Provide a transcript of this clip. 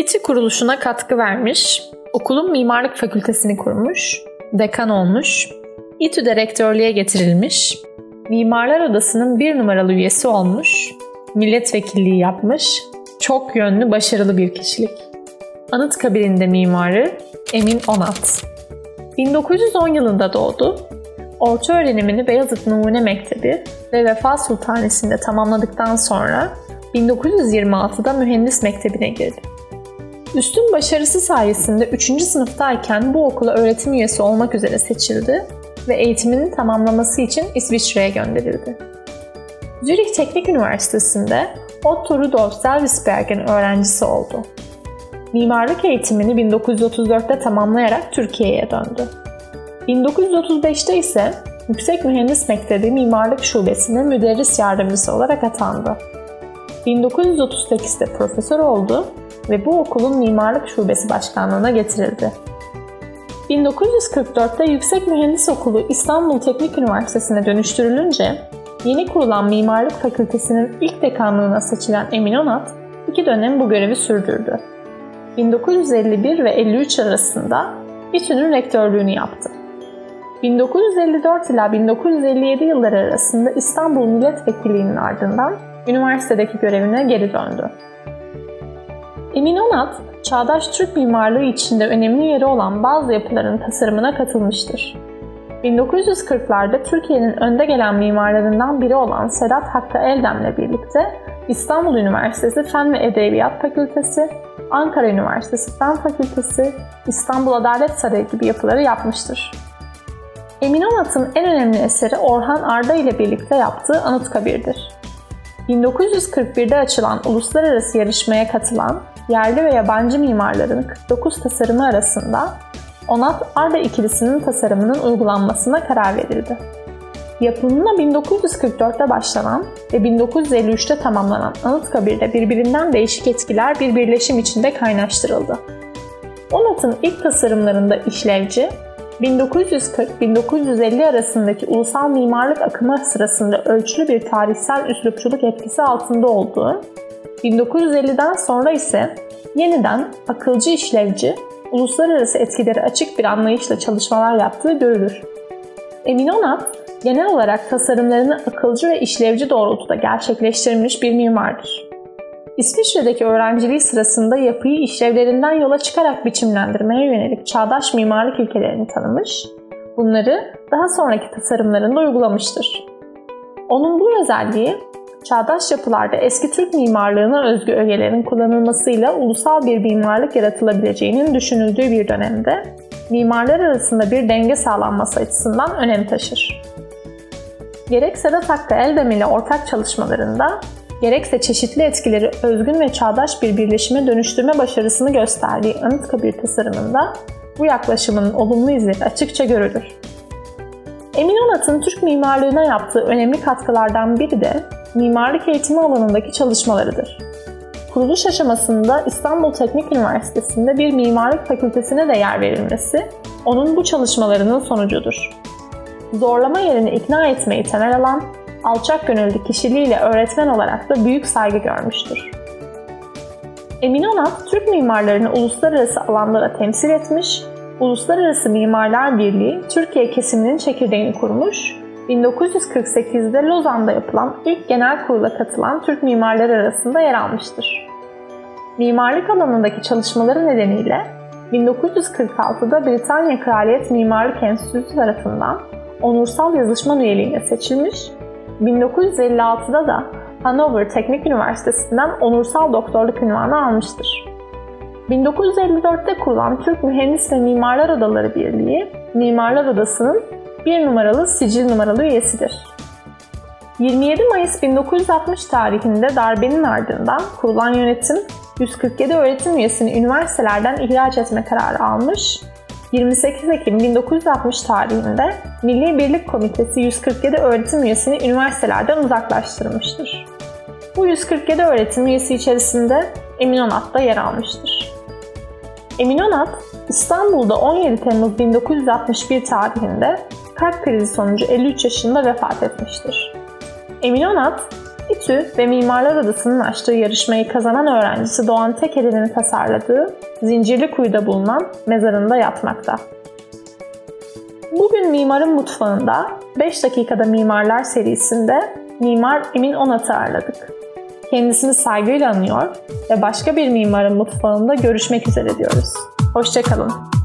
İTÜ kuruluşuna katkı vermiş, okulun mimarlık fakültesini kurmuş, dekan olmuş, İTÜ'de rektörlüğe getirilmiş, Mimarlar Odası'nın bir numaralı üyesi olmuş, milletvekilliği yapmış, çok yönlü başarılı bir kişilik. Anıtkabir'in de mimarı Emin Onat. 1910 yılında doğdu. Orta öğrenimini Beyazıt Numune Mektebi ve Vefa Sultanesi'nde tamamladıktan sonra 1926'da Mühendis Mektebi'ne girdi. Üstün başarısı sayesinde 3. sınıftayken bu okula öğretim üyesi olmak üzere seçildi ve eğitimini tamamlaması için İsviçre'ye gönderildi. Zürich Teknik Üniversitesi'nde Otto Rudolf Selvisberg'in öğrencisi oldu. Mimarlık eğitimini 1934'te tamamlayarak Türkiye'ye döndü. 1935'te ise Yüksek Mühendis Mektebi Mimarlık Şubesi'ne müderris yardımcısı olarak atandı. 1938'de profesör oldu ve bu okulun mimarlık şubesi başkanlığına getirildi. 1944'te Yüksek Mühendis Okulu İstanbul Teknik Üniversitesi'ne dönüştürülünce yeni kurulan Mimarlık Fakültesi'nin ilk dekanlığına seçilen Emin Onat iki dönem bu görevi sürdürdü. 1951 ve 53 arasında İTÜ'nün rektörlüğünü yaptı. 1954 ila 1957 yılları arasında İstanbul Milletvekilliğinin ardından üniversitedeki görevine geri döndü. Emin Onat, çağdaş Türk mimarlığı içinde önemli yeri olan bazı yapıların tasarımına katılmıştır. 1940'larda Türkiye'nin önde gelen mimarlarından biri olan Sedat Hakkı Eldem'le birlikte İstanbul Üniversitesi Fen ve Edebiyat Fakültesi, Ankara Üniversitesi Fen Fakültesi, İstanbul Adalet Sarayı gibi yapıları yapmıştır. Emin Onat'ın en önemli eseri Orhan Arda ile birlikte yaptığı Anıtkabir'dir. 1941'de açılan uluslararası yarışmaya katılan yerli ve yabancı mimarların 49 tasarımı arasında Onat Arda ikilisinin tasarımının uygulanmasına karar verildi. Yapımına 1944'te başlanan ve 1953'te tamamlanan Anıtkabir'de birbirinden değişik etkiler bir birleşim içinde kaynaştırıldı. Onat'ın ilk tasarımlarında işlevci, 1940-1950 arasındaki ulusal mimarlık akımı sırasında ölçülü bir tarihsel üslupçuluk etkisi altında olduğu, 1950'den sonra ise yeniden akılcı işlevci, uluslararası etkileri açık bir anlayışla çalışmalar yaptığı görülür. Emin Onat, genel olarak tasarımlarını akılcı ve işlevci doğrultuda gerçekleştirilmiş bir mimardır. İsviçre'deki öğrenciliği sırasında yapıyı işlevlerinden yola çıkarak biçimlendirmeye yönelik çağdaş mimarlık ilkelerini tanımış, bunları daha sonraki tasarımlarında uygulamıştır. Onun bu özelliği, çağdaş yapılarda eski Türk mimarlığına özgü ögelerin kullanılmasıyla ulusal bir mimarlık yaratılabileceğinin düşünüldüğü bir dönemde mimarlar arasında bir denge sağlanması açısından önem taşır. Gerek Sedat Hakkı Eldem ile ortak çalışmalarında gerekse çeşitli etkileri özgün ve çağdaş bir birleşime dönüştürme başarısını gösterdiği Anıtkabir tasarımında bu yaklaşımın olumlu izleri açıkça görülür. Emin Onat'ın Türk mimarlığına yaptığı önemli katkılardan biri de mimarlık eğitimi alanındaki çalışmalarıdır. Kuruluş aşamasında İstanbul Teknik Üniversitesi'nde bir mimarlık fakültesine de yer verilmesi onun bu çalışmalarının sonucudur. Zorlama yerine ikna etmeyi temel alan alçak gönüllü kişiliğiyle öğretmen olarak da büyük saygı görmüştür. Emin Onat, Türk mimarlarını uluslararası alanlara temsil etmiş, Uluslararası Mimarlar Birliği Türkiye kesiminin çekirdeğini kurmuş, 1948'de Lozan'da yapılan ilk genel kurula katılan Türk mimarları arasında yer almıştır. Mimarlık alanındaki çalışmaları nedeniyle 1946'da Britanya Kraliyet Mimarlık Enstitüsü tarafından onursal yazışman üyeliğine seçilmiş 1956'da da Hanover Teknik Üniversitesi'nden onursal doktorluk ünvanı almıştır. 1954'te kurulan Türk Mühendis ve Mimarlar Odaları Birliği, Mimarlar Odası'nın bir numaralı sicil numaralı üyesidir. 27 Mayıs 1960 tarihinde darbenin ardından kurulan yönetim 147 öğretim üyesini üniversitelerden ihraç etme kararı almış 28 Ekim 1960 tarihinde Milli Birlik Komitesi 147 öğretim üyesini üniversitelerden uzaklaştırmıştır. Bu 147 öğretim üyesi içerisinde Emin Onat da yer almıştır. Emin Onat, İstanbul'da 17 Temmuz 1961 tarihinde kalp krizi sonucu 53 yaşında vefat etmiştir. Emin Onat, İTÜ ve Mimarlar Odası'nın açtığı yarışmayı kazanan öğrencisi Doğan Tekeli'nin tasarladığı Zincirli Kuyu'da bulunan mezarında yatmakta. Bugün Mimarın Mutfağı'nda 5 dakikada Mimarlar serisinde Mimar Emin Onat'ı ağırladık. Kendisini saygıyla anıyor ve başka bir Mimarın Mutfağı'nda görüşmek üzere diyoruz. Hoşçakalın.